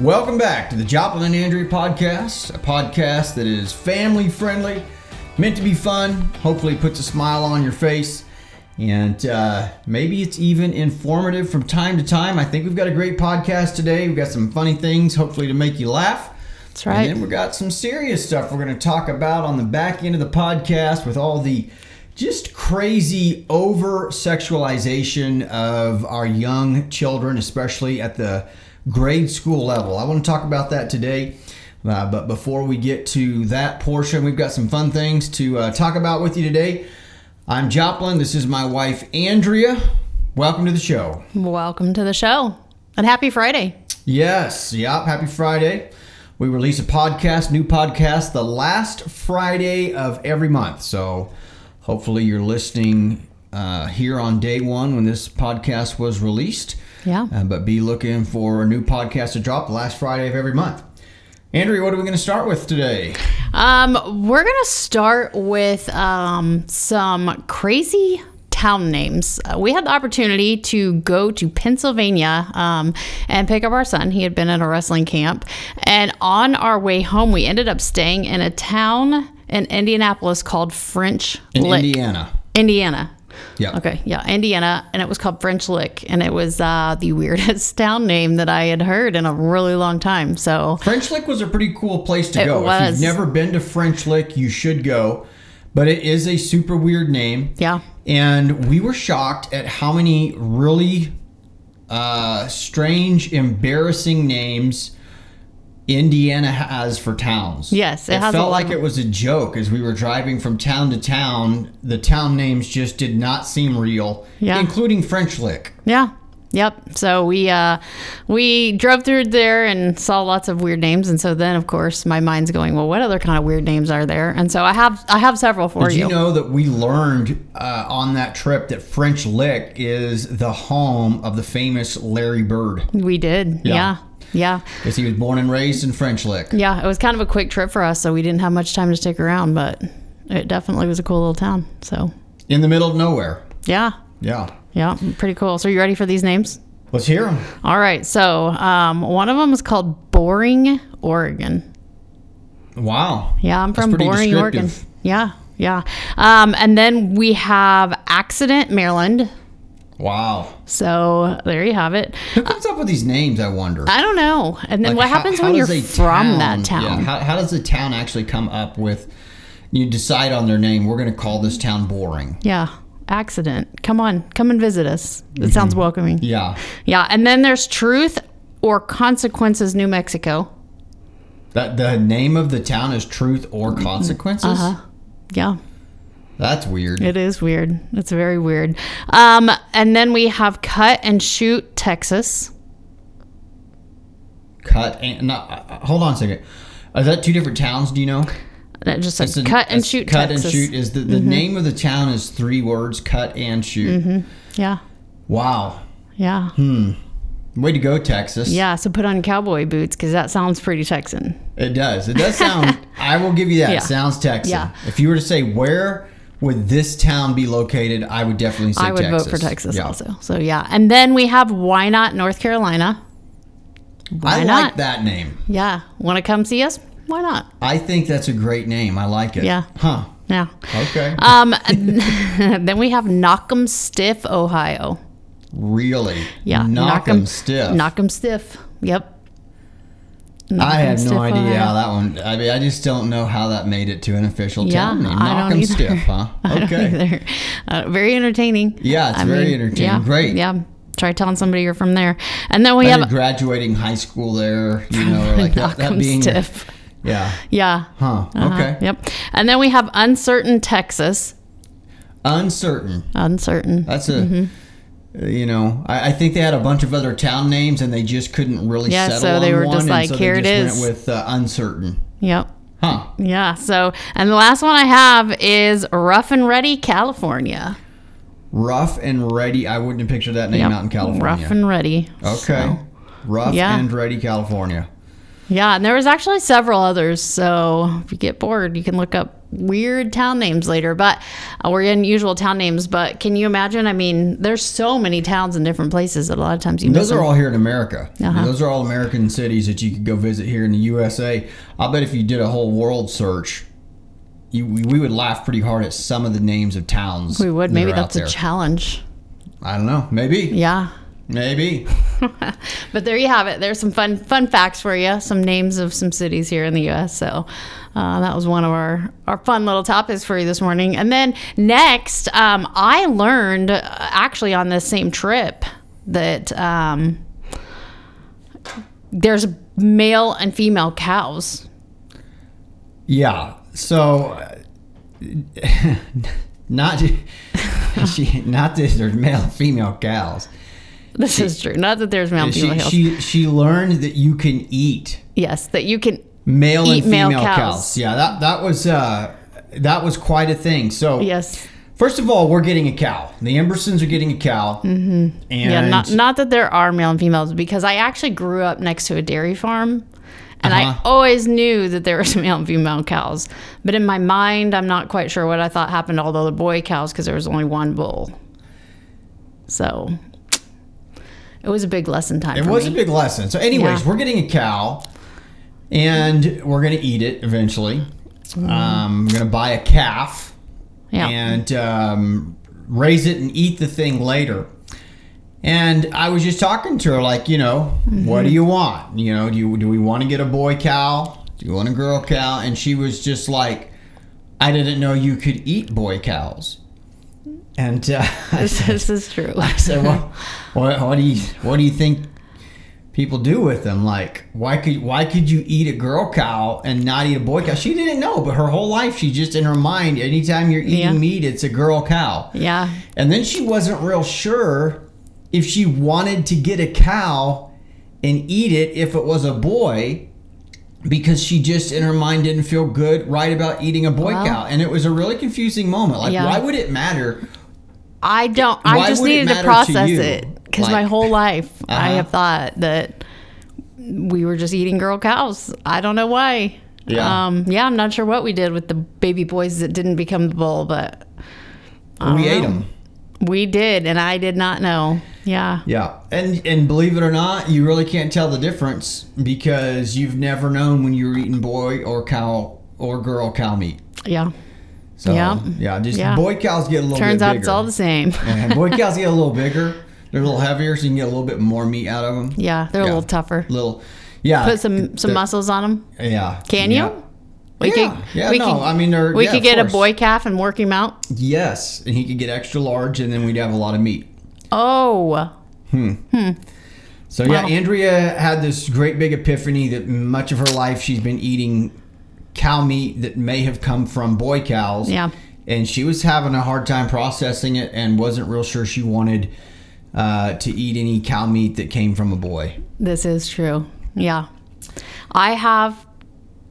Welcome back to the Joplin and Andrea podcast, a podcast that is family friendly, meant to be fun, hopefully puts a smile on your face, and uh, maybe it's even informative from time to time. I think we've got a great podcast today. We've got some funny things, hopefully, to make you laugh. That's right. And then we've got some serious stuff we're going to talk about on the back end of the podcast with all the just crazy over sexualization of our young children, especially at the grade school level. I want to talk about that today. Uh, but before we get to that portion, we've got some fun things to uh, talk about with you today. I'm Joplin. This is my wife, Andrea. Welcome to the show. Welcome to the show. And happy Friday. Yes, yep. Happy Friday. We release a podcast, new podcast, the last Friday of every month. So hopefully you're listening uh, here on day one when this podcast was released. Yeah. Uh, but be looking for a new podcast to drop the last Friday of every month. Andrea, what are we going to start with today? Um, we're going to start with um, some crazy town names. Uh, we had the opportunity to go to Pennsylvania um, and pick up our son. He had been at a wrestling camp. And on our way home, we ended up staying in a town in Indianapolis called French In Lick. Indiana. Indiana. Yeah. Okay, yeah, Indiana, and it was called French Lick, and it was uh, the weirdest town name that I had heard in a really long time. So French Lick was a pretty cool place to It go. If you've never been to French Lick, you should go. But it is a super weird name. yeah, And we were shocked at how many really uh, strange, embarrassing names Indiana has for towns. Yes, it it felt like it was a joke as we were driving from town to town. The town names just did not seem real, Yeah. including French Lick. yeah, yep. So we uh, we drove through there and saw lots of weird names, and so then of course my mind's going, well, what other kind of weird names are there? And so I have I have several for you. Did you. you know that we learned uh, on that trip that French Lick is the home of the famous Larry Bird? we did, Yeah. yeah. Yeah. Because he was born and raised in French Lick. Yeah, it was kind of a quick trip for us, so we didn't have much time to stick around, but it definitely was a cool little town. So, In the middle of nowhere. yeah, Yeah. yeah, pretty cool. So, you ready for these names? Let's hear them. All right. So, um, one of them is called Boring, Oregon. Wow. Yeah, I'm from Boring, Oregon. Yeah, yeah. Um, and then we have Accident, Maryland. Wow. So there you have it. Who comes up with these names, I wonder? I don't know. And then Like, what how- happens how when you're from that town? Yeah, how, how does the town actually come up with, you decide on their name, we're going to call this town boring? yeah. Accident. Come on, come and visit us. It sounds Mm-hmm. welcoming. Yeah. Yeah, and then there's Truth or Consequences, New Mexico. That The name of the town is Truth or Consequences? Uh-huh. Yeah, That's weird. it is weird. It's very weird. Um, and then we have Cut and Shoot, Texas. Cut and, not, uh, hold on a second. Is that two different towns, do you know? That just said Cut and Shoot, Cut Texas. and Shoot is the, the name of the town is three words, cut and shoot. Yeah, Wow. yeah, Hmm. Way to go, Texas. yeah. So put on cowboy boots because that sounds pretty Texan. It does. It does sound. I will give you that. Yeah. It sounds Texan. Yeah. If you were to say where would this town be located, I would definitely say Texas. I would Texas. vote for Texas Yeah. also. So yeah, and then we have Why Not North Carolina. Why I not? like that name. Yeah, want to come see us? Why not? I think that's a great name. I like it. Yeah. Huh. Yeah. Okay. Um, then we have Knock'em Stiff, Ohio. really? Yeah, Knock 'em 'em- stiff. Knock 'em stiff. Yep. I have no idea how that one. I mean, I just don't know how that made it to an official Yeah, town name. I Knock don't 'em either. stiff, huh? I Okay. Uh, very entertaining. Yeah, it's very entertaining. Yeah, Great. Yeah. Try telling somebody you're from there, and then we have graduating high school there, you know, like that, that being. Stiff. yeah. Yeah. Huh. Uh-huh. Okay. Yep. And then we have Uncertain Texas. Uncertain. Uncertain. That's a, Mm-hmm. You know, I, I think they had a bunch of other town names and they just couldn't really Yeah, settle so they on were one, just like, so "Here it is." With uh, uncertain, Yep. huh? Yeah. So, and the last one I have is Rough and Ready, California. Rough and ready. I wouldn't have pictured that name Yep. out in California. Rough and Ready. okay, So, rough Yeah. and ready, California. Yeah, and there was actually several others. So if you get bored, you can look up weird town names later, but uh, or unusual town names. But can you imagine? I mean, there's so many towns in different places that a lot of times you Those are all here in America. Uh-huh. Those are all American cities that you could go visit here in the USA. I bet if you did a whole world search, you, we we would laugh pretty hard at some of the names of towns. we would. Maybe that's a challenge. I don't know. Maybe. Yeah. Maybe. But there you have it. There's some fun fun facts for you. Some names of some cities here in the U.S. So uh, that was one of our our fun little topics for you this morning. And then next, um, I learned uh, actually on this same trip that um, there's male and female cows. Yeah. So, uh, not she, not that there's male and female cows. This is true. Not that there's male and female She, she she learned that you can eat yes, that you can. male Eat and male female cows. cows. Yeah, that that was uh that was quite a thing. So Yes. first of all, we're getting a cow. The Embersons are getting a cow. Mm-hmm. And Yeah, not not that there are male and females because I actually grew up next to a dairy farm. And I Uh-huh. always knew that there was male and female cows. But in my mind, I'm not quite sure what I thought happened to all the other boy cows because there was only one bull. So it was a big lesson time it was me. a big lesson. So, anyways, Yeah. we're getting a cow, and we're gonna eat it eventually. Um, we're gonna buy a calf. Mm-hmm. yeah. and um, raise it and eat the thing later. And I was just talking to her, like, you know, what do you want? You know, do you do we want to get a boy cow? Do you want a girl cow? And she was just like, I didn't know you could eat boy cows. And uh, this, said, this is true. I said, well, what, what do you what do you think people do with them? Like, why could why could you eat a girl cow and not eat a boy cow? She didn't know, but her whole life she just in her mind, anytime you're eating Yeah. meat, it's a girl cow. Yeah. And then she wasn't real sure if she wanted to get a cow and eat it if it was a boy because she just in her mind didn't feel good right about eating a boy Wow. cow and it was a really confusing moment like Yeah. why would it matter I don't. Why I just needed to matter to process it because my whole life I Uh-huh. have thought that we were just eating girl cows. I don't know why. Yeah. Um, yeah, I'm not sure what we did with the baby boys that didn't become the bull, but we ate them we did, and I did not know. Yeah. Yeah, and and believe it or not, you really can't tell the difference because you've never known when you were eating boy or cow or girl cow meat. Yeah. So Yeah. yeah, just Yeah. boy cows get a little Turns out bigger. it's all the same. and boy cows get a little bigger. They're a little heavier, so you can get a little bit more meat out of them. Yeah, they're a little tougher. Little, yeah. Put some some muscles on them. Yeah. Can yeah. you? We yeah, yeah, we no, could, I mean, we yeah, could get a boy calf and work him out. Yes, and he could get extra large, and then we'd have a lot of meat. Oh, Hmm. So yeah, Wow. Andrea had this great big epiphany that much of her life she's been eating cow meat that may have come from boy cows. Yeah. And she was having a hard time processing it and wasn't real sure she wanted uh, to eat any cow meat that came from a boy. This is true. Yeah. I have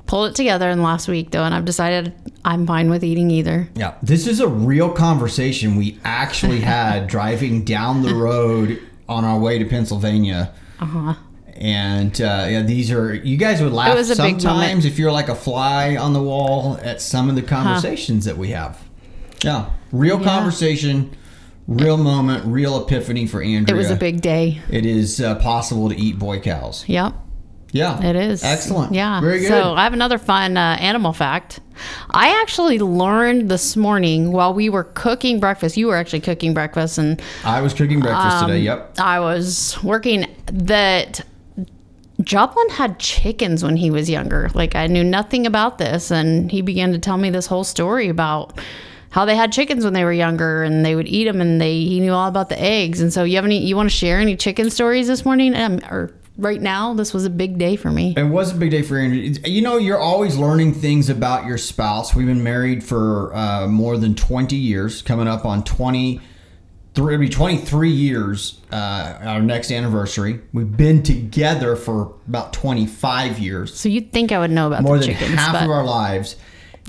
pulled it together in the last week though, and I've decided I'm fine with eating either. Yeah. This is a real conversation we actually had driving down the road on our way to Pennsylvania. Uh-huh. And uh, yeah, these are you guys would laugh It was a big sometimes if you're like a fly on the wall at some of the conversations that we have. Yeah, real Yeah. conversation, real moment, real epiphany for Andrea. It was a big day. It is uh, possible to eat boy cows. Yep. Yeah, It is. excellent. Yeah. very good. So I have another fun uh, animal fact. I actually learned this morning while we were cooking breakfast. You were actually cooking breakfast, and I was cooking breakfast Um, today. Yep. I was working that Joplin had chickens when he was younger. Like I knew nothing about this and he began to tell me this whole story about how they had chickens when they were younger and they would eat them and they he knew all about the eggs. And so you have any you want to share any chicken stories this morning um, or right now? This was a big day for me. It was a big day for Andrea. You know, you're always learning things about your spouse. We've been married for uh, more than 20 years, coming up on 20, three, it'll be 23 years, uh, our next anniversary. We've been together for about 25 years, So you'd think I would know about more than chickens, half but of our lives.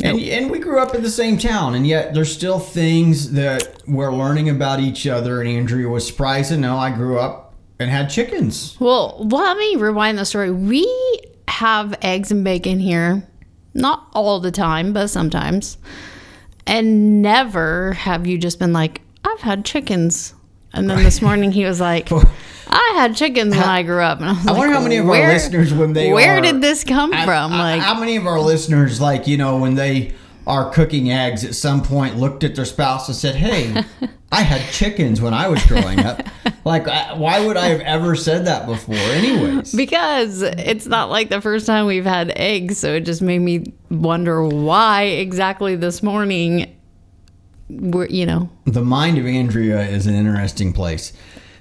And, and we grew up in the same town, and yet there's still things that we're learning about each other. And Andrea was surprised to know I grew up and had chickens. Well, let me rewind the story. We have eggs and bacon here. Not all the time, but sometimes. And never have you just been like, I've had chickens. And then this morning he was like, I had chickens when I grew up. And I was I like, wonder how many of our listeners, when they Where are- did this come from? Like, how many of our listeners, like you know, when they are cooking eggs, at some point looked at their spouse and said, "Hey, I had chickens when I was growing up." like, why would I have ever said that before? Anyways, because it's not like the first time we've had eggs. So it just made me wonder why exactly this morning, we're, you know, the mind of Andrea is an interesting place.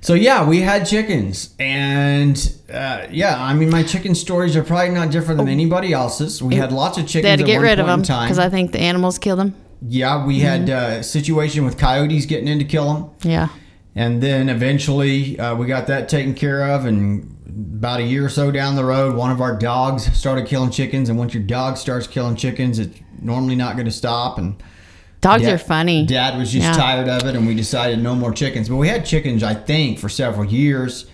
So yeah, we had chickens, and uh, yeah, I mean, my chicken stories are probably not different than anybody else's. We had lots of chickens. they had to get rid of them because I think the animals killed them. Yeah, we had uh, a situation with coyotes getting in to kill them. Yeah. And then eventually uh, we got that taken care of. And about a year or so down the road, one of our dogs started killing chickens. And once your dog starts killing chickens, it's normally not going to stop. And Dogs Dad- are funny. Dad was just Yeah. tired of it, and we decided no more chickens. But we had chickens, I think, for several years.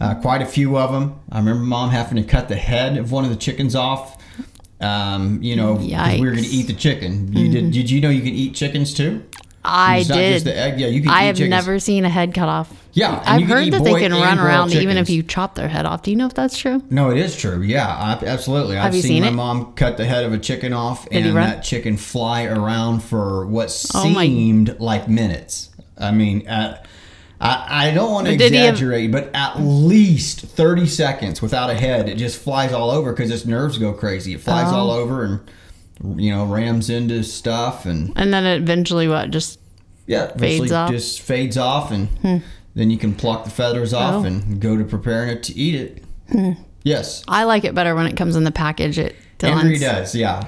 Uh, quite a few of them. I remember mom having to cut the head of one of the chickens off. Um, you know, we were going to Mm-hmm. eat the chicken. You did? Did you know you can eat chickens too? I It's did. just the egg. Yeah, you can I have chickens. never seen a head cut off. Yeah, I've heard that they can run around even if you chop their head off. Do you know if that's true? No, it is true. Yeah, I, absolutely. I've you seen, seen my it? mom cut the head of a chicken off Did and that chicken fly around for what Oh seemed like minutes. I mean, uh, I, I don't want to did he have- exaggerate, but at least 30 seconds without a head, it just flies all over because its nerves go crazy. It flies Oh. all over and, you know, rams into stuff and, And then it eventually, what? Just yeah, eventually off. Hmm. just fades off and then you can pluck the feathers off Oh. Hmm. and go to preparing it to eat it. Yes. I like it better when it comes in the package. It Henry does, yeah.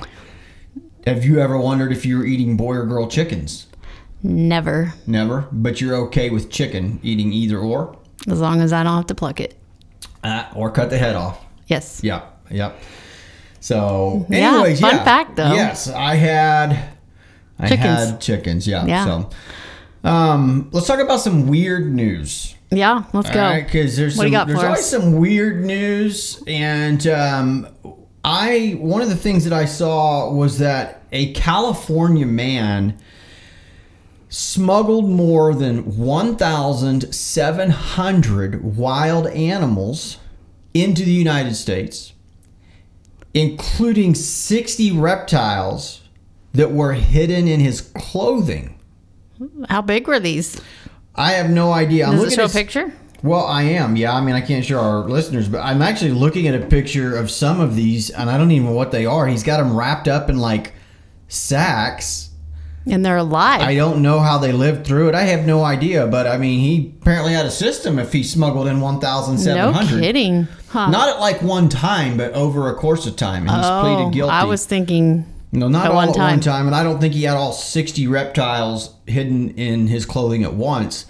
Have you ever wondered if you were eating boy or girl chickens? Never, Never. But you're okay with chicken eating either or? as long as I don't have to pluck it. Uh, or cut the head off. Yes. Yep, yep. So, anyways, Yeah, fun yeah. fact, though. Yes, I had, I Chickens. had chickens. Yeah. Yeah. So, um, let's talk about some weird news. Yeah. Let's go. because there's What some, you got there's always us? some weird news, and um, I one of the things that I saw was that a California man smuggled more than 1,700 wild animals into the United States, including 60 reptiles that were hidden in his clothing. How big were these? I have no idea. I'm Does it looking show a picture? well, I am. Yeah, I mean, I can't show our listeners, but I'm actually looking at a picture of some of these, and I don't even know what they are. He's got them wrapped up in like sacks. And they're alive. I don't know how they lived through it. I have no idea, but I mean, he apparently had a system if he smuggled in 1,700. no 1,700. kidding. Huh. Not at like one time, but over a course of time, and he's oh, pleaded guilty. I was thinking. No, not At all one at time. one time, and I don't think he had all 60 reptiles hidden in his clothing at once.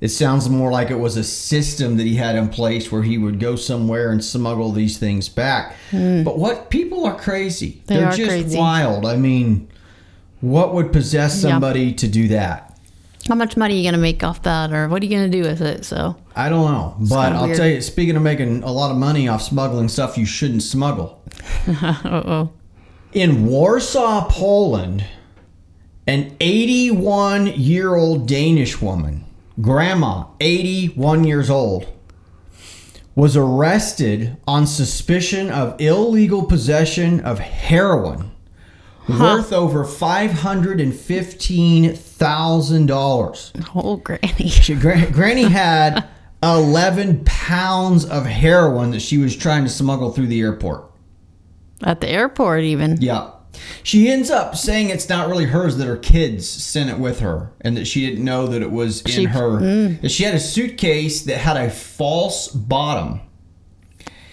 It sounds more like it was a system that he had in place where he would go somewhere and smuggle these things back. Hmm. But what people are crazy. They They're are just crazy. wild. I mean, what would possess somebody to do that? How much money are you gonna make off that, or what are you gonna do with it? So I don't know. But I'll weird. tell you, speaking of making a lot of money off smuggling stuff you shouldn't smuggle. oh, In Warsaw, Poland, an 81 year old Danish woman, grandma, 81 years old, was arrested on suspicion of illegal possession of heroin worth over $515,000. oh, granny. She, Gra- Granny had 11 pounds of heroin that she was trying to smuggle through the airport. At the airport, even. Yeah. She ends up saying it's not really hers, that her kids sent it with her, and that she didn't know that it was in She- her. That she had a suitcase that had a false bottom.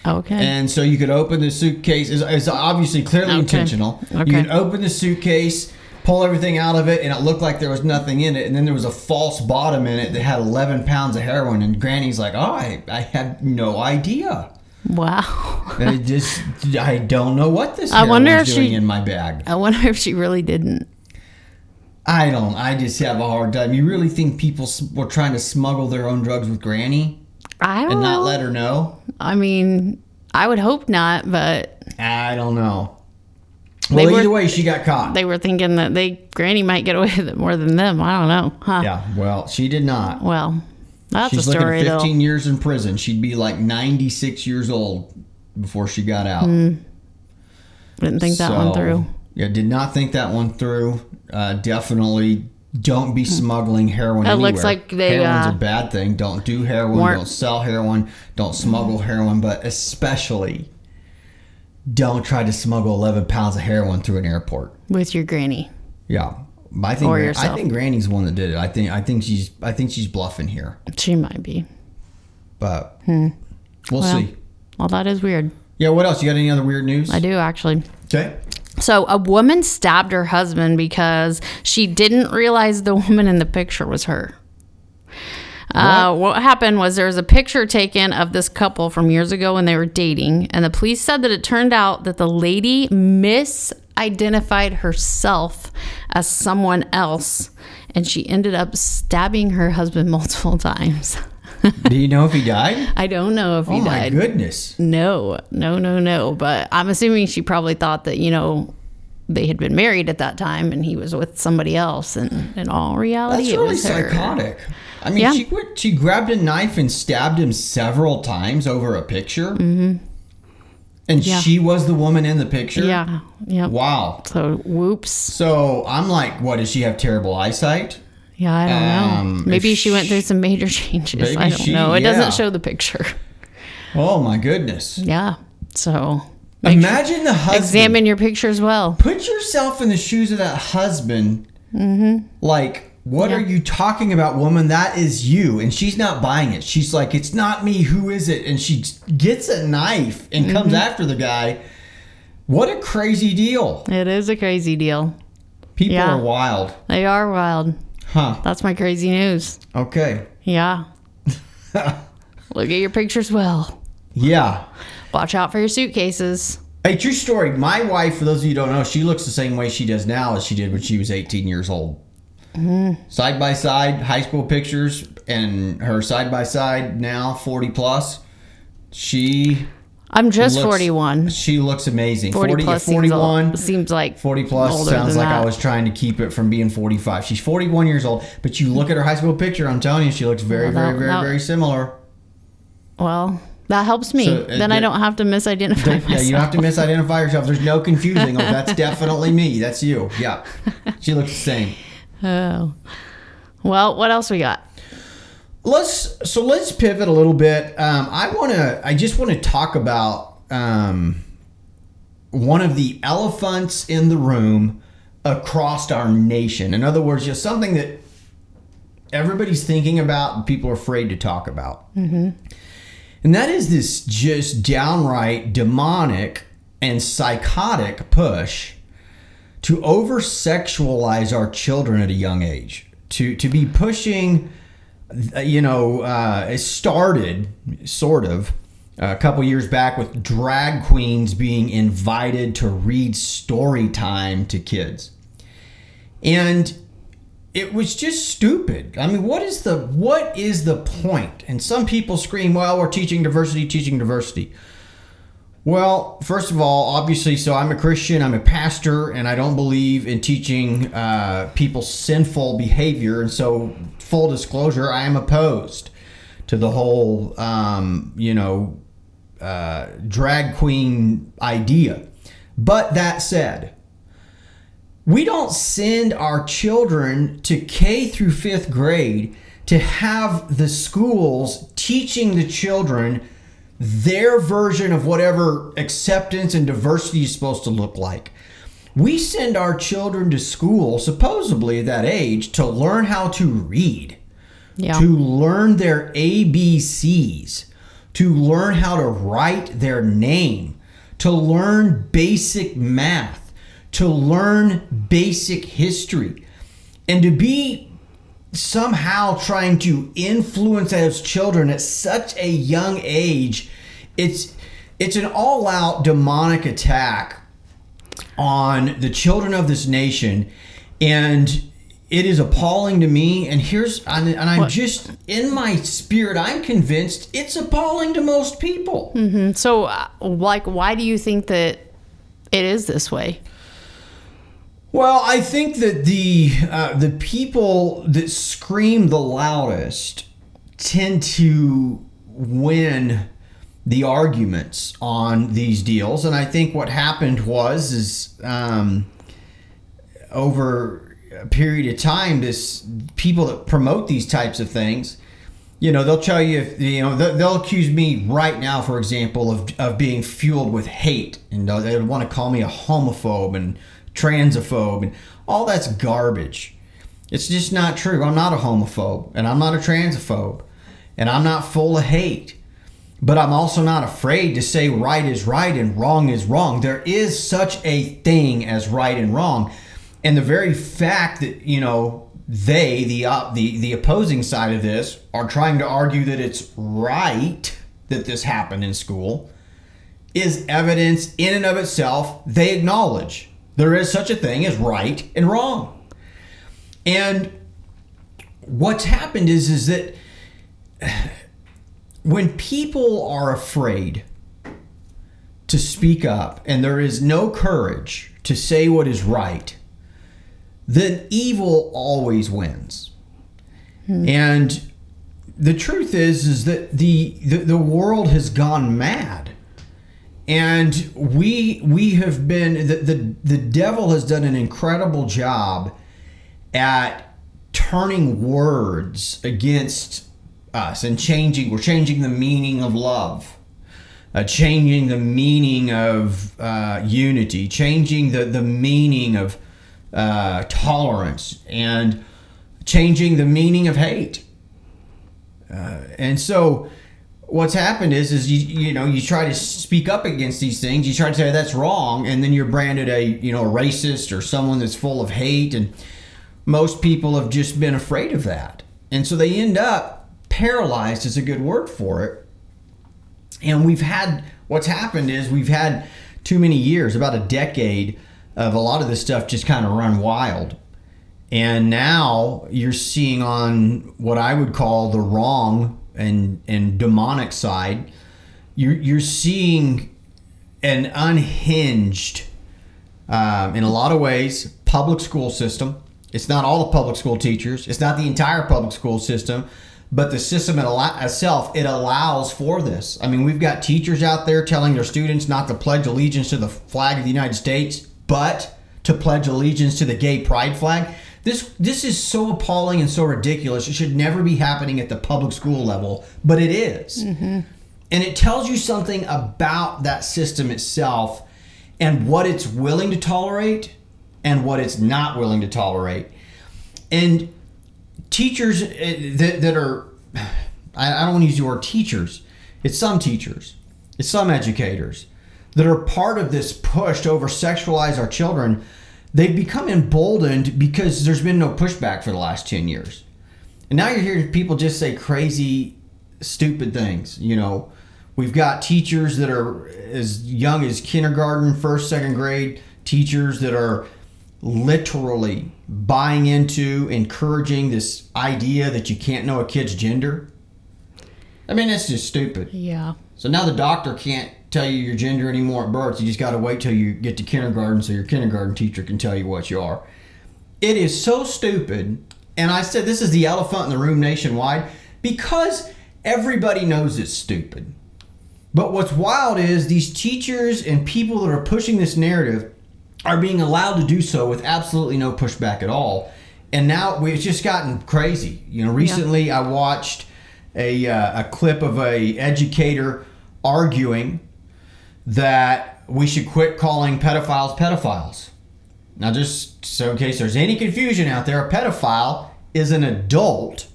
Okay. And so you could open the suitcase. It's, it's obviously clearly Okay. intentional. Okay. You could open the suitcase, pull everything out of it, and it looked like there was nothing in it. And then there was a false bottom in it that had 11 pounds of heroin. And Granny's like, oh, I, I had no idea. wow. It just, I don't know what this I wonder if doing she- in my bag. I wonder if she really didn't. I don't. I just have a hard time. You really think people were trying to smuggle their own drugs with Granny I don't and know. not let her know? I mean, I would hope not, but I don't know. They Well, were- either way, she got caught. They were thinking that they Granny might get away with it more than them. I don't know. Huh. yeah, well, she did not. Well, that's She's a looking story at though. 15 years in prison. She'd be like 96 years old before she got out. Didn't think that one through. Yeah, did not think that one through. Uh, definitely don't be smuggling heroin. It looks anywhere. like they, Heroin's uh, a bad thing. Don't do heroin. Don't sell heroin. Don't smuggle heroin. But especially, don't try to smuggle 11 pounds of heroin through an airport. With your granny. Yeah, I think Or Gran- I think Granny's the one that did it. I think I think she's I think she's bluffing here. She might be. But hmm. we'll Well, see. Well, that is weird. Yeah. What else? You got any other weird news? I do actually. Okay. So, a woman stabbed her husband because she didn't realize the woman in the picture was her. Uh, what happened was there was a picture taken of this couple from years ago when they were dating, and the police said that it turned out that the lady misidentified herself as someone else, and she ended up stabbing her husband multiple times. Do you know if he died? I don't know if he died. Oh my goodness. No, no, no, no. But I'm assuming she probably thought that, you know, they had been married at that time and he was with somebody else. And in all reality, That's it really was her. I mean, Yeah. she she grabbed a knife and stabbed him several times over a picture. Mm-hmm. And Yeah. she was the woman in the picture. Yeah. Yeah. Wow. So, whoops. So I'm like, what? Does she have terrible eyesight? Yeah, I don't Um, know. Maybe she went through some major changes. I don't she- know. It yeah. doesn't show the picture. Oh my goodness. Yeah. So, make sure- Imagine the husband. examine your picture as well. Put yourself in the shoes of that husband. Mm-hmm. Like, what Yeah. are you talking about, woman? That is you. And she's not buying it. She's like, it's not me. Who is it? And she gets a knife and Mm-hmm. comes after the guy. What a crazy deal. It is a crazy deal. People Yeah. are wild. They are wild. Huh. That's my crazy news. Okay. Yeah. Look at your pictures well. Yeah. Watch out for your suitcases. Hey, true story. My wife, for those of you who don't know, she looks the same way she does now as she did when she was 18 years old. Side by side, high school pictures, and her side by side now, 40 plus. She I'm just looks, 41. She looks amazing. 40 40, plus 41. seems, al- seems like 40 plus older sounds than like I that. was trying to keep it from being 45. She's 41 years old, but you look at her high school picture, I'm telling you, she looks very, Well, very, that- very, that- very similar. Well, that helps me. So, uh, then I the- don't have to misidentify Yeah, myself. you don't have to misidentify yourself. There's no confusing. Oh, that's definitely me. That's you. Yeah. She looks the same. Oh. Well, what else we got? Let's so let's pivot a little bit. Um, I want to. I just want to talk about um, one of the elephants in the room across our nation. In other words, just something that everybody's thinking about and people are afraid to talk about. Mm-hmm. And that is this just downright demonic and psychotic push to over sexualize our children at a young age. To to be pushing uh, you know, uh, it started sort of a couple years back with drag queens being invited to read story time to kids. And it was just stupid. I mean, what is the what is the point? And some people scream, "Well, we're teaching diversity, teaching diversity." Well, first of all, obviously, so I'm a Christian, I'm a pastor, and I don't believe in teaching uh, people sinful behavior. And so, full disclosure, I am opposed to the whole, um, you know, uh, drag queen idea. But that said, we don't send our children to K through fifth grade to have the schools teaching the children their version of whatever acceptance and diversity is supposed to look like. We send our children to school, supposedly at that age, to learn how to read, Yeah. to learn their ABCs, to learn how to write their name, to learn basic math, to learn basic history, and to be somehow trying to influence those children at such a young age it's it's an all-out demonic attack on the children of this nation. And it is appalling to me. And here's and, and i'm just in my spirit i'm convinced it's appalling to most people. So, uh, like, why do you think that it is this way. Well, I think that the uh, the people that scream the loudest tend to win the arguments on these deals, and I think what happened was is um, over a period of time, this people that promote these types of things, you know, they'll tell you if you know they'll, they'll accuse me right now, for example, of of being fueled with hate, and they'll- they would want to call me a homophobe and transphobe, and all that's garbage. It's just not true. I'm not a homophobe, and I'm not a transphobe, and I'm not full of hate. But I'm also not afraid to say right is right and wrong is wrong. There is such a thing as right and wrong. And the very fact that, you know, they, the, uh, the, the opposing side of this, are trying to argue that it's right that this happened in school is evidence in and of itself they acknowledge there is such a thing as right and wrong. And what's happened is is that when people are afraid to speak up and there is no courage to say what is right, then evil always wins. Hmm. And the truth is is that the, the the world has gone mad. And we we have been the, the the devil has done an incredible job at turning words against us and changing we're changing the meaning of love uh, changing the meaning of uh, unity changing the, the meaning of uh, tolerance and changing the meaning of hate. Uh, and so what's happened is is you you know you try to speak up against these things. You try to say oh, that's wrong and then you're branded a you know a racist or someone that's full of hate and most people have just been afraid of that. And so they end up paralyzed is a good word for it. And we've had what's happened is we've had too many years about a decade of a lot of this stuff just kind of run wild. And now you're seeing on what I would call the wrong and and demonic side, you're you're seeing an unhinged, um, in a lot of ways, public school system. It's not all the public school teachers. It's not the entire public school system, but the system itself it allows for this. I mean, we've got teachers out there telling their students not to pledge allegiance to the flag of the United States, but to pledge allegiance to the gay pride flag. This this is so appalling and so ridiculous. It should never be happening at the public school level, but it is. And it tells you something about that system itself and what it's willing to tolerate and what it's not willing to tolerate. And teachers eh, that, that are, I I don't want to use the word teachers, it's some teachers, it's some educators that are part of this push to over sexualize our children. They've become emboldened because there's been no pushback for the last 10 years. And now you're hearing people just say crazy, stupid things. You know, we've got teachers that are as young as kindergarten, first, second grade, teachers that are literally buying into, encouraging this idea that you can't know a kid's gender. I mean, that's just stupid. Yeah. So now the doctor can't tell you your gender anymore at birth. You just got to wait till you get to kindergarten so your kindergarten teacher can tell you what you are. It is so stupid. And I said this is the elephant in the room nationwide because everybody knows it's stupid. But what's wild is these teachers and people that are pushing this narrative are being allowed to do so with absolutely no pushback at all. And now we've just gotten crazy. You know, recently I watched a, uh, a clip of a educator arguing that we should quit calling pedophiles pedophiles. Now, just so in case there's any confusion out there, a pedophile is an adult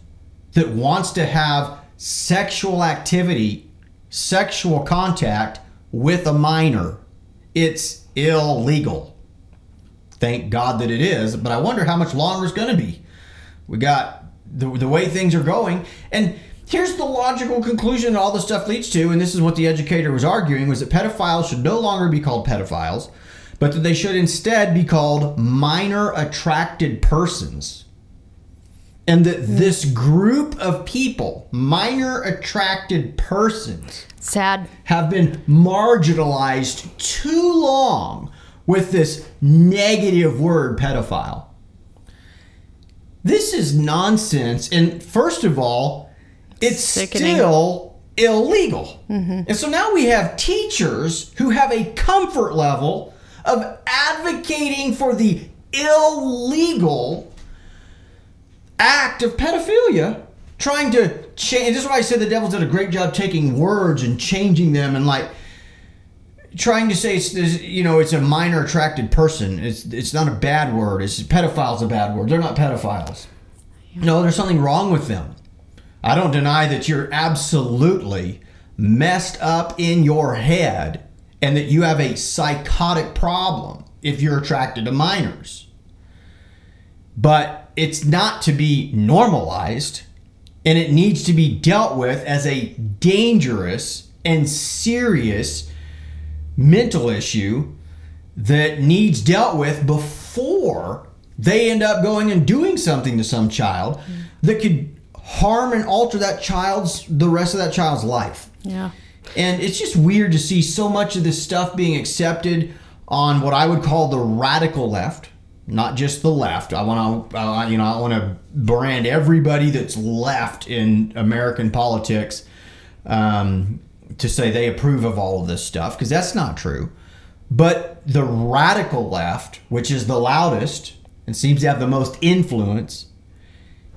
that wants to have sexual activity, sexual contact with a minor. It's illegal. Thank God that it is, but I wonder how much longer it's going to be. We got the, the way things are going. And here's the logical conclusion that all this stuff leads to, and this is what the educator was arguing, was that pedophiles should no longer be called pedophiles, but that they should instead be called minor attracted persons. And that hmm. this group of people, minor attracted persons, Sad. have been marginalized too long with this negative word pedophile. This is nonsense. And first of all, it's Sickening. still illegal. Mm-hmm. And so now we have teachers who have a comfort level of advocating for the illegal act of pedophilia, trying to change. This is why I said the devil did a great job taking words and changing them and like trying to say it's you know it's a minor attracted person. It's it's not a bad word. It's pedophile's a bad word. They're not pedophiles. No, there's something wrong with them. I don't deny that you're absolutely messed up in your head and that you have a psychotic problem if you're attracted to minors. But it's not to be normalized and it needs to be dealt with as a dangerous and serious mental issue that needs dealt with before they end up going and doing something to some child that could harm and alter that child's the rest of that child's life. Yeah. And it's just weird to see so much of this stuff being accepted on what I would call the radical left, not just the left. I want to, uh, you know, I want to brand everybody that's left in American politics um, to say they approve of all of this stuff because that's not true. But the radical left, which is the loudest and seems to have the most influence,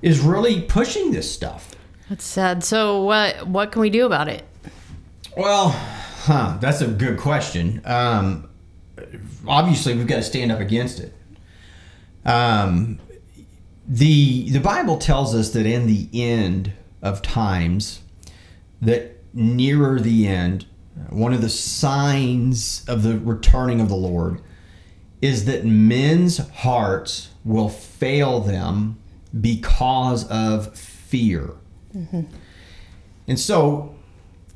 is really pushing this stuff. That's sad. So what what can we do about it? Well, huh, that's a good question. Um, obviously, we've got to stand up against it. Um, the the Bible tells us that in the end of times, that nearer the end, one of the signs of the returning of the Lord is that men's hearts will fail them because of fear. And so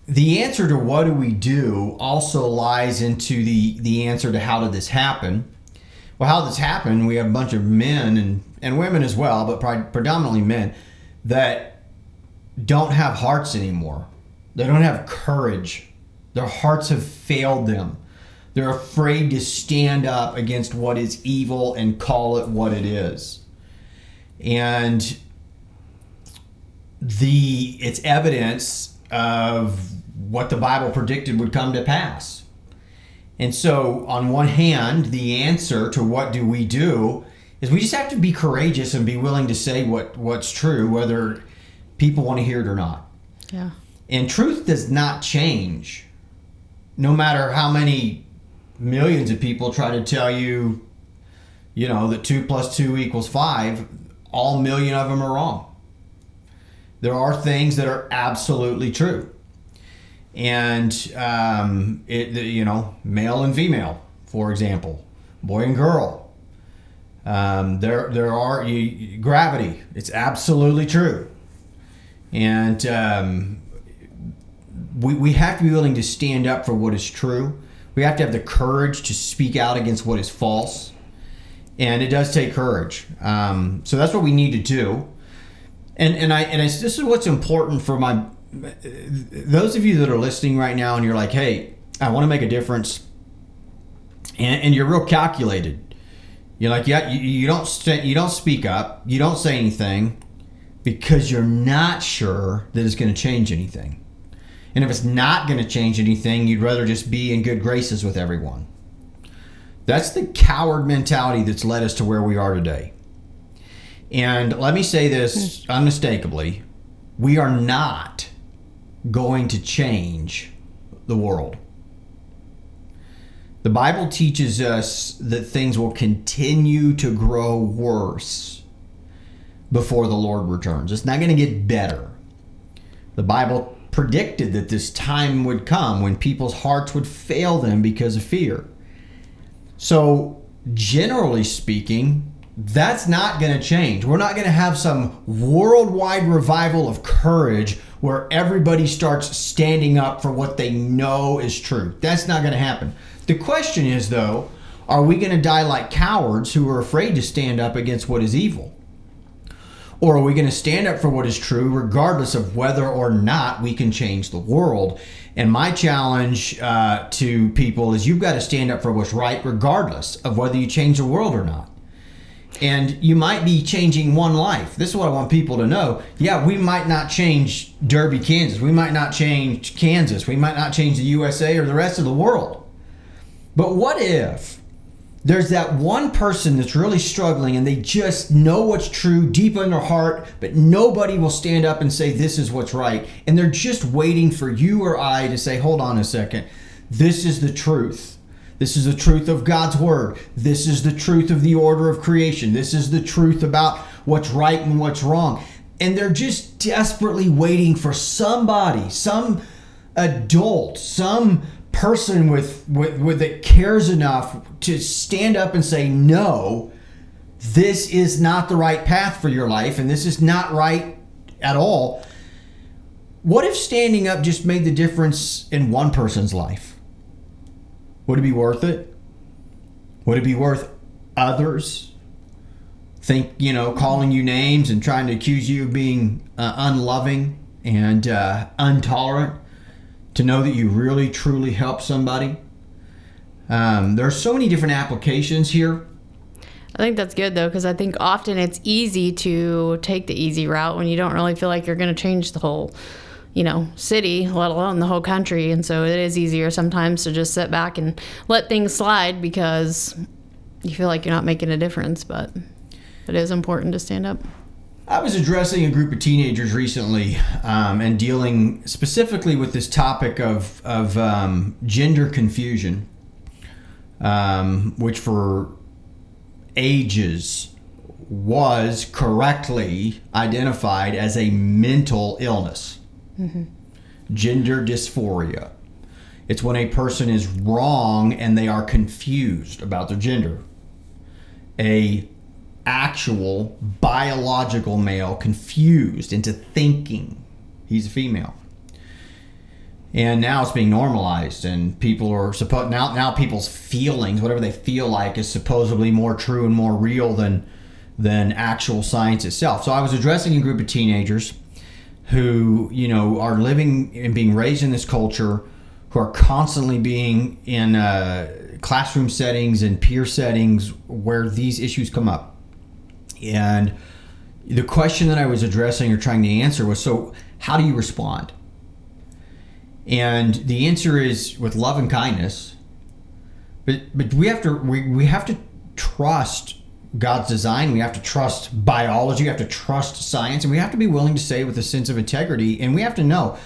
the answer to what do we do also lies into the the answer to how did this happen? Well how did this happened we have a bunch of men and and women as well but predominantly men that don't have hearts anymore. They don't have courage. Their hearts have failed them. They're afraid to stand up against what is evil and call it what it is and the it's evidence of what the Bible predicted would come to pass. And so, on one hand, the answer to what do we do is we just have to be courageous and be willing to say what what's true, whether people want to hear it or not. Yeah. And truth does not change, no matter how many millions of people try to tell you, you know, that two plus two equals five. All million of them are wrong. There are things that are absolutely true, and um, it, you know, male and female, for example, boy and girl. Um, there, there are you, gravity. It's absolutely true, and um, we, we have to be willing to stand up for what is true. We have to have the courage to speak out against what is false. And it does take courage. Um, so that's what we need to do. And, and I and I, this is what's important for my those of you that are listening right now and you're like, hey, I want to make a difference, and, and you're real calculated. You're like, yeah, you, you don't st- you don't speak up, you don't say anything, because you're not sure that it's going to change anything. And if it's not going to change anything, you'd rather just be in good graces with everyone. That's the coward mentality that's led us to where we are today. And let me say this hmm. unmistakably we are not going to change the world. The Bible teaches us that things will continue to grow worse before the Lord returns. It's not going to get better. The Bible predicted that this time would come when people's hearts would fail them because of fear. So, generally speaking, that's not going to change. We're not going to have some worldwide revival of courage where everybody starts standing up for what they know is true. That's not going to happen. The question is, though, are we going to die like cowards who are afraid to stand up against what is evil? Or are we going to stand up for what is true regardless of whether or not we can change the world? And my challenge uh, to people is you've got to stand up for what's right, regardless of whether you change the world or not. And you might be changing one life. This is what I want people to know. Yeah, we might not change Derby, Kansas. We might not change Kansas. We might not change the USA or the rest of the world. But what if there's that one person that's really struggling and they just know what's true deep in their heart, but nobody will stand up and say, This is what's right. And they're just waiting for you or I to say, Hold on a second. This is the truth. This is the truth of God's word. This is the truth of the order of creation. This is the truth about what's right and what's wrong. And they're just desperately waiting for somebody, some adult, some person with, with, with that cares enough to stand up and say, no, this is not the right path for your life and this is not right at all. What if standing up just made the difference in one person's life? Would it be worth it? Would it be worth others? Think, you know, calling you names and trying to accuse you of being uh, unloving and uh, intolerant to know that you really truly help somebody? Um, there are so many different applications here. I think that's good though, because I think often it's easy to take the easy route when you don't really feel like you're going to change the whole you know, city, let alone the whole country. And so it is easier sometimes to just sit back and let things slide because you feel like you're not making a difference. But it is important to stand up. I was addressing a group of teenagers recently um, and dealing specifically with this topic of, of um, gender confusion, um, which for ages was correctly identified as a mental illness. Mm-hmm. Gender dysphoria. It's when a person is wrong and they are confused about their gender. A actual biological male confused into thinking he's a female. And now it's being normalized, and people are supposed now. Now people's feelings, whatever they feel like, is supposedly more true and more real than than actual science itself. So I was addressing a group of teenagers who you know are living and being raised in this culture who are constantly being in uh, classroom settings and peer settings where these issues come up and the question that i was addressing or trying to answer was so how do you respond and the answer is with love and kindness but but we have to we, we have to trust God's design. We have to trust biology. We have to trust science. And we have to be willing to say with a sense of integrity. And we have to know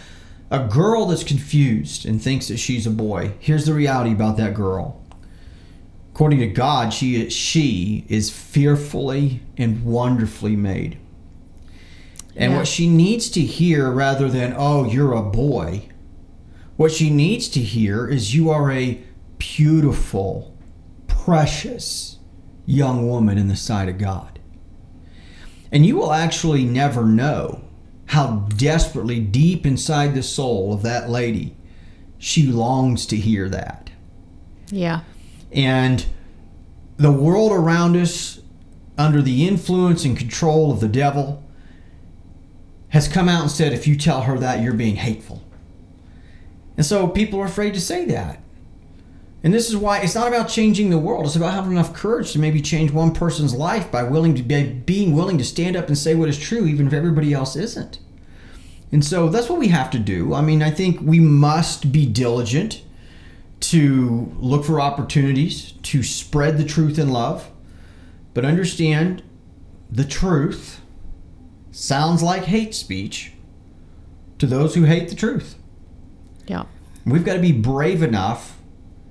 a girl that's confused and thinks that she's a boy. Here's the reality about that girl. According to God, she is, she is fearfully and wonderfully made. And yeah. what she needs to hear, rather than, oh, you're a boy, what she needs to hear is, you are a beautiful, precious, young woman in the sight of God. And you will actually never know how desperately deep inside the soul of that lady she longs to hear that. Yeah. And the world around us, under the influence and control of the devil, has come out and said if you tell her that, you're being hateful. And so people are afraid to say that. And this is why it's not about changing the world. It's about having enough courage to maybe change one person's life by willing to be being willing to stand up and say what is true, even if everybody else isn't. And so that's what we have to do. I mean, I think we must be diligent to look for opportunities to spread the truth in love, but understand the truth sounds like hate speech to those who hate the truth. Yeah. We've got to be brave enough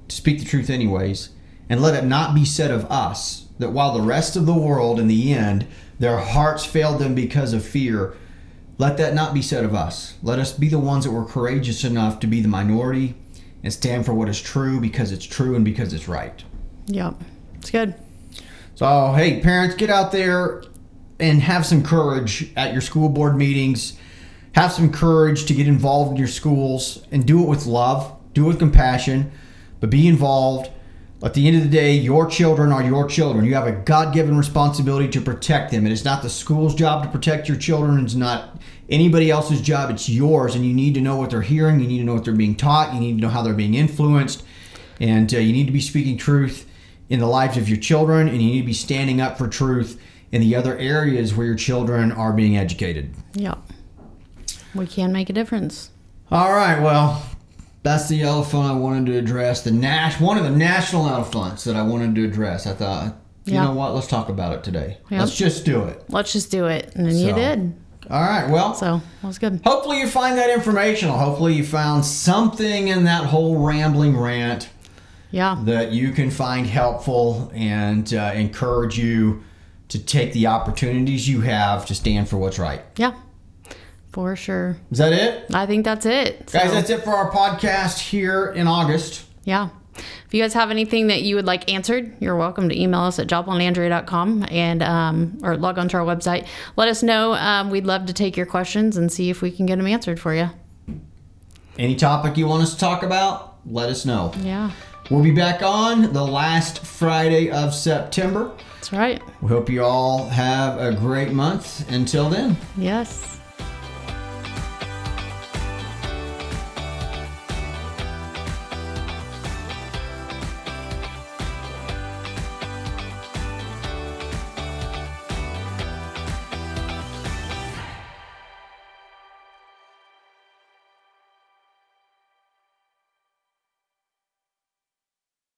to speak the truth anyways, and let it not be said of us that while the rest of the world in the end their hearts failed them because of fear, let that not be said of us. Let us be the ones that were courageous enough to be the minority and stand for what is true because it's true and because it's right. Yep. It's good. So, hey, parents, get out there and have some courage at your school board meetings. Have some courage to get involved in your schools and do it with love, do it with compassion but be involved. At the end of the day, your children are your children. You have a God given responsibility to protect them. It is not the school's job to protect your children. It's not anybody else's job. It's yours. And you need to know what they're hearing. You need to know what they're being taught. You need to know how they're being influenced. And uh, you need to be speaking truth in the lives of your children. And you need to be standing up for truth in the other areas where your children are being educated. Yep. We can make a difference. All right. Well, that's the elephant I wanted to address. The Nash, one of the national elephants that I wanted to address. I thought, you Yeah. know what? Let's talk about it today. Yep. Let's just do it. Let's just do it. And then you did. All right. Well, So that was good. hopefully you find that informational. Hopefully you found something in that whole rambling rant Yeah. that you can find helpful and uh, encourage you to take the opportunities you have to stand for what's right. Yeah. For sure. Is that it? I think that's it. Guys, that's it for our podcast here in August. Yeah. If you guys have anything that you would like answered, you're welcome to email us at joplinandrea.com and um, or log on to our website. Let us know. Um, we'd love to take your questions and see if we can get them answered for you. Any topic you want us to talk about, let us know. Yeah, We'll be back on the last Friday of September. that's right. We hope you all have a great month. Until then. Yes.